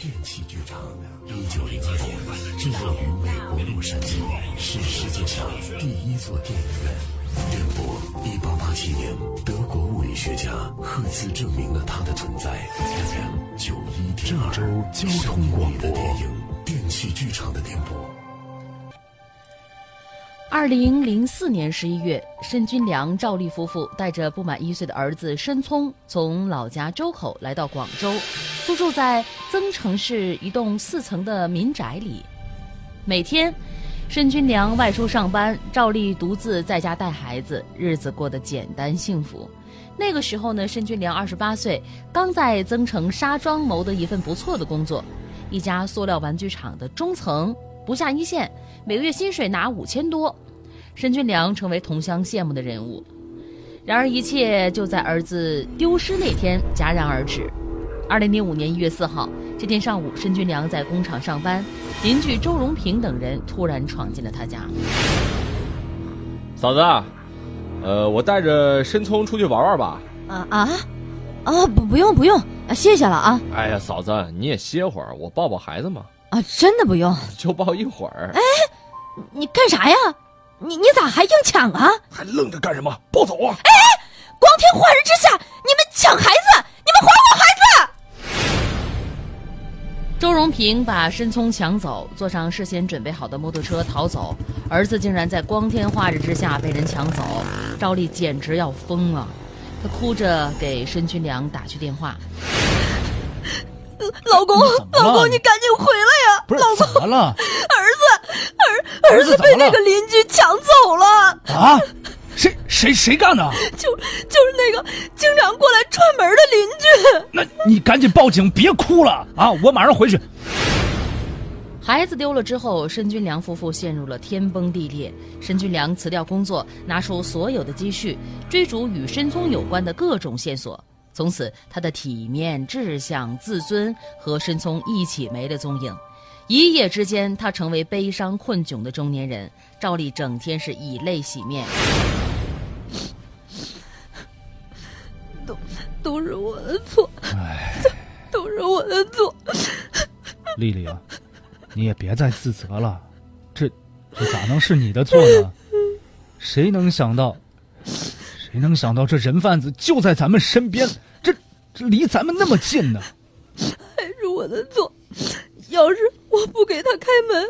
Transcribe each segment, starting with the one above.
电器剧场，一九零二年制作于美国洛杉矶，是世界上第一座电影院。电波，一八八七年，德国物理学家赫兹证明了它的存在。FM 九一郑州交通广播电影电器剧场的电波。二零零四年十一月，申军良、赵丽夫妇带着不满一岁的儿子申聪，从老家周口来到广州，租住在增城市一栋四层的民宅里。每天，申军良外出上班，赵丽独自在家带孩子，日子过得简单幸福。那个时候呢，申军良二十八岁，刚在增城沙庄谋得一份不错的工作，一家塑料玩具厂的中层，不下一线，每个月薪水拿五千多。申军良成为同乡羡慕的人物，然而一切就在儿子丢失那天戛然而止。二零零五年一月四号，这天上午，申军良在工厂上班，邻居周荣平等人突然闯进了他家。嫂子，呃，我带着申聪出去玩玩吧。啊啊，啊不不用不用，谢谢了啊。哎呀，嫂子你也歇会儿，我抱抱孩子嘛。啊，真的不用，就抱一会儿。哎，你干啥呀？你你咋还硬抢啊？还愣着干什么？抱走啊！哎，光天化日之下，你们平把申聪抢走，坐上事先准备好的摩托车逃走。儿子竟然在光天化日之下被人抢走，赵丽简直要疯了。她哭着给申军良打去电话：“老公，老公，你赶紧回来呀！不是老公，怎么了？儿子，儿儿子被那个邻居抢走了啊！谁谁谁干的？就就是那个经常过来串门的邻居。那你赶紧报警，别哭了啊！我马上回去。孩子丢了之后，申军良夫妇陷入了天崩地裂。申军良辞掉工作，拿出所有的积蓄，追逐与申聪有关的各种线索。从此，他的体面、志向、自尊和申聪一起没了踪影。一夜之间，他成为悲伤困窘的中年人。赵丽整天是以泪洗面。都是我的错，哎，都是我的错。丽丽啊，你也别再自责了，这这咋能是你的错呢？谁能想到，谁能想到这人贩子就在咱们身边，这这离咱们那么近呢？还是我的错，要是我不给他开门，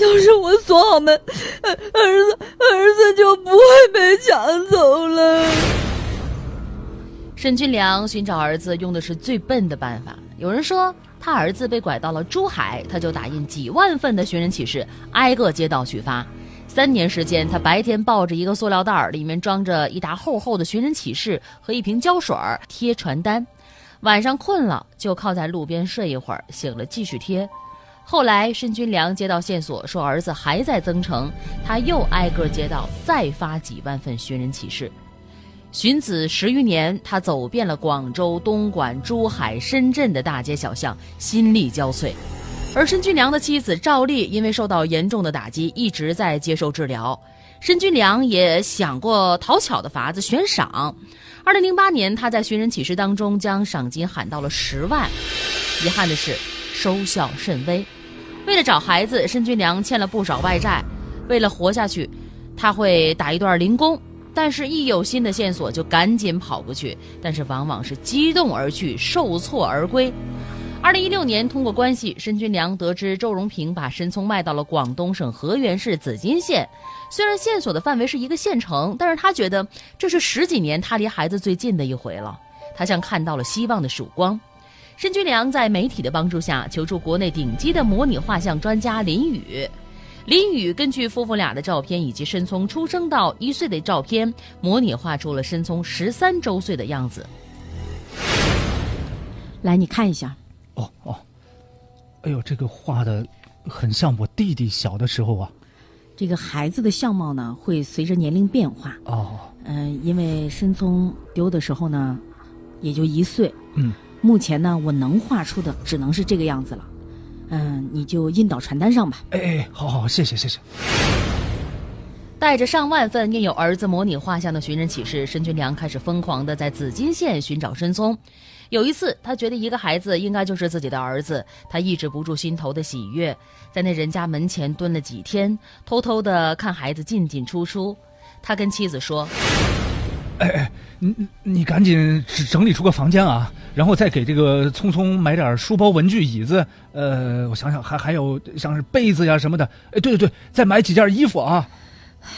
要是我锁好门，儿子儿子就不会被抢走了。申军良寻找儿子用的是最笨的办法。有人说他儿子被拐到了珠海，他就打印几万份的寻人启事，挨个街道去发。三年时间，他白天抱着一个塑料袋，里面装着一沓厚厚的寻人启事和一瓶胶水贴传单；晚上困了就靠在路边睡一会儿，醒了继续贴。后来，申军良接到线索说儿子还在增城，他又挨个街道再发几万份寻人启事。寻子十余年，他走遍了广州、东莞、珠海、深圳的大街小巷，心力交瘁。而申军良的妻子赵丽因为受到严重的打击，一直在接受治疗。申军良也想过讨巧的法子悬赏。二零零八年，他在寻人启事当中将赏金喊到了十万，遗憾的是收效甚微。为了找孩子，申军良欠了不少外债。为了活下去，他会打一段零工。但是，一有新的线索就赶紧跑过去，但是往往是激动而去，受挫而归。二零一六年，通过关系，申军良得知周荣平把申聪卖到了广东省河源市紫金县。虽然线索的范围是一个县城，但是他觉得这是十几年他离孩子最近的一回了。他像看到了希望的曙光。申军良在媒体的帮助下，求助国内顶级的模拟画像专家林宇。林宇根据夫妇俩的照片以及申聪出生到一岁的照片，模拟画出了申聪十三周岁的样子。来，你看一下。哦哦，哎呦，这个画的很像我弟弟小的时候啊。这个孩子的相貌呢，会随着年龄变化。哦。嗯，因为申聪丢的时候呢，也就一岁。嗯。目前呢，我能画出的只能是这个样子了。嗯，你就印到传单上吧。哎哎，好好，谢谢谢谢。带着上万份印有儿子模拟画像的寻人启事，申军良开始疯狂的在紫金县寻找申聪。有一次，他觉得一个孩子应该就是自己的儿子，他抑制不住心头的喜悦，在那人家门前蹲了几天，偷偷的看孩子进进出出。他跟妻子说：“哎哎，你你你赶紧整理出个房间啊，然后再给这个聪聪买点书包、文具、椅子。呃，我想想，还还有像是被子呀什么的。哎，对对对，再买几件衣服啊。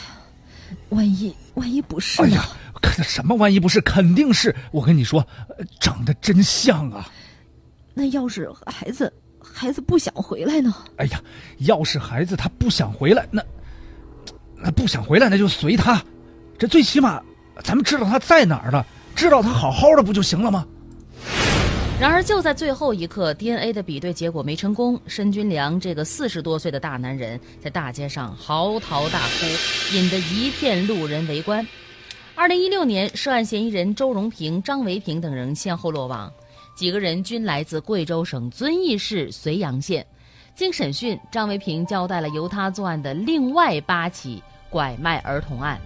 万一万一不是？哎呀，可什么万一不是？肯定是。我跟你说，呃长得真像啊。那要是孩子孩子不想回来呢？哎呀，要是孩子他不想回来，那那不想回来，那就随他。这最起码咱们知道他在哪儿了，知道他好好的不就行了吗？然而，就在最后一刻，DNA 的比对结果没成功。申军良这个四十多岁的大男人在大街上嚎啕大哭，引得一片路人围观。二零一六年，涉案嫌疑人周荣平、张维平等人先后落网，几个人均来自贵州省遵义市绥阳县。经审讯，张维平交代了由他作案的另外八起拐卖儿童案。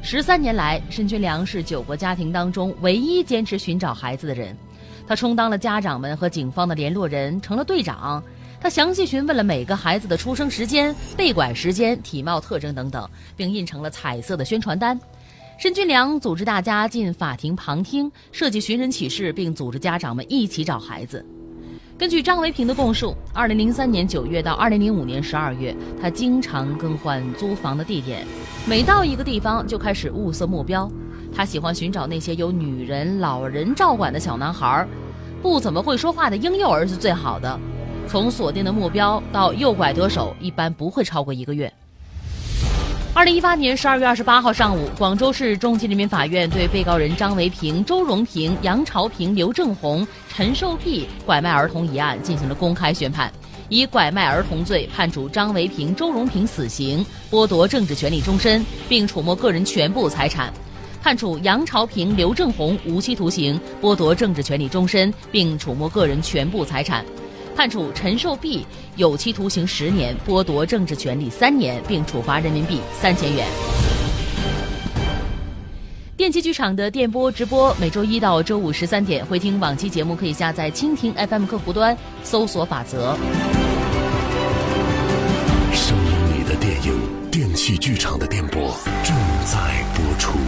十三年来，申军良是九个家庭当中唯一坚持寻找孩子的人。他充当了家长们和警方的联络人，成了队长。他详细询问了每个孩子的出生时间、被拐时间、体貌特征等等，并印成了彩色的宣传单。申军良组织大家进法庭旁听，设计寻人启事，并组织家长们一起找孩子。根据张维平的供述，二零零三年九月到二零零五年十二月，他经常更换租房的地点，每到一个地方就开始物色目标。他喜欢寻找那些有女人、老人照管的小男孩，不怎么会说话的婴幼儿是最好的。从锁定的目标到诱拐得手，一般不会超过一个月。二零一八年十二月二十八号上午，广州市中级人民法院对被告人张维平、周荣平、杨朝平、刘正红、陈寿碧拐卖儿童一案进行了公开宣判，以拐卖儿童罪判处张维平、周荣平死刑，剥夺政治权利终身，并处没个人全部财产；判处杨朝平、刘正红无期徒刑，剥夺政治权利终身，并处没个人全部财产。判处陈寿碧有期徒刑十年，剥夺政治权利三年，并处罚人民币三千元。电器剧场的电波直播每周一到周五十三点，回听往期节目可以下载蜻蜓 FM 客户端，搜索“法则”。声音里的电影，电器剧场的电波正在播出。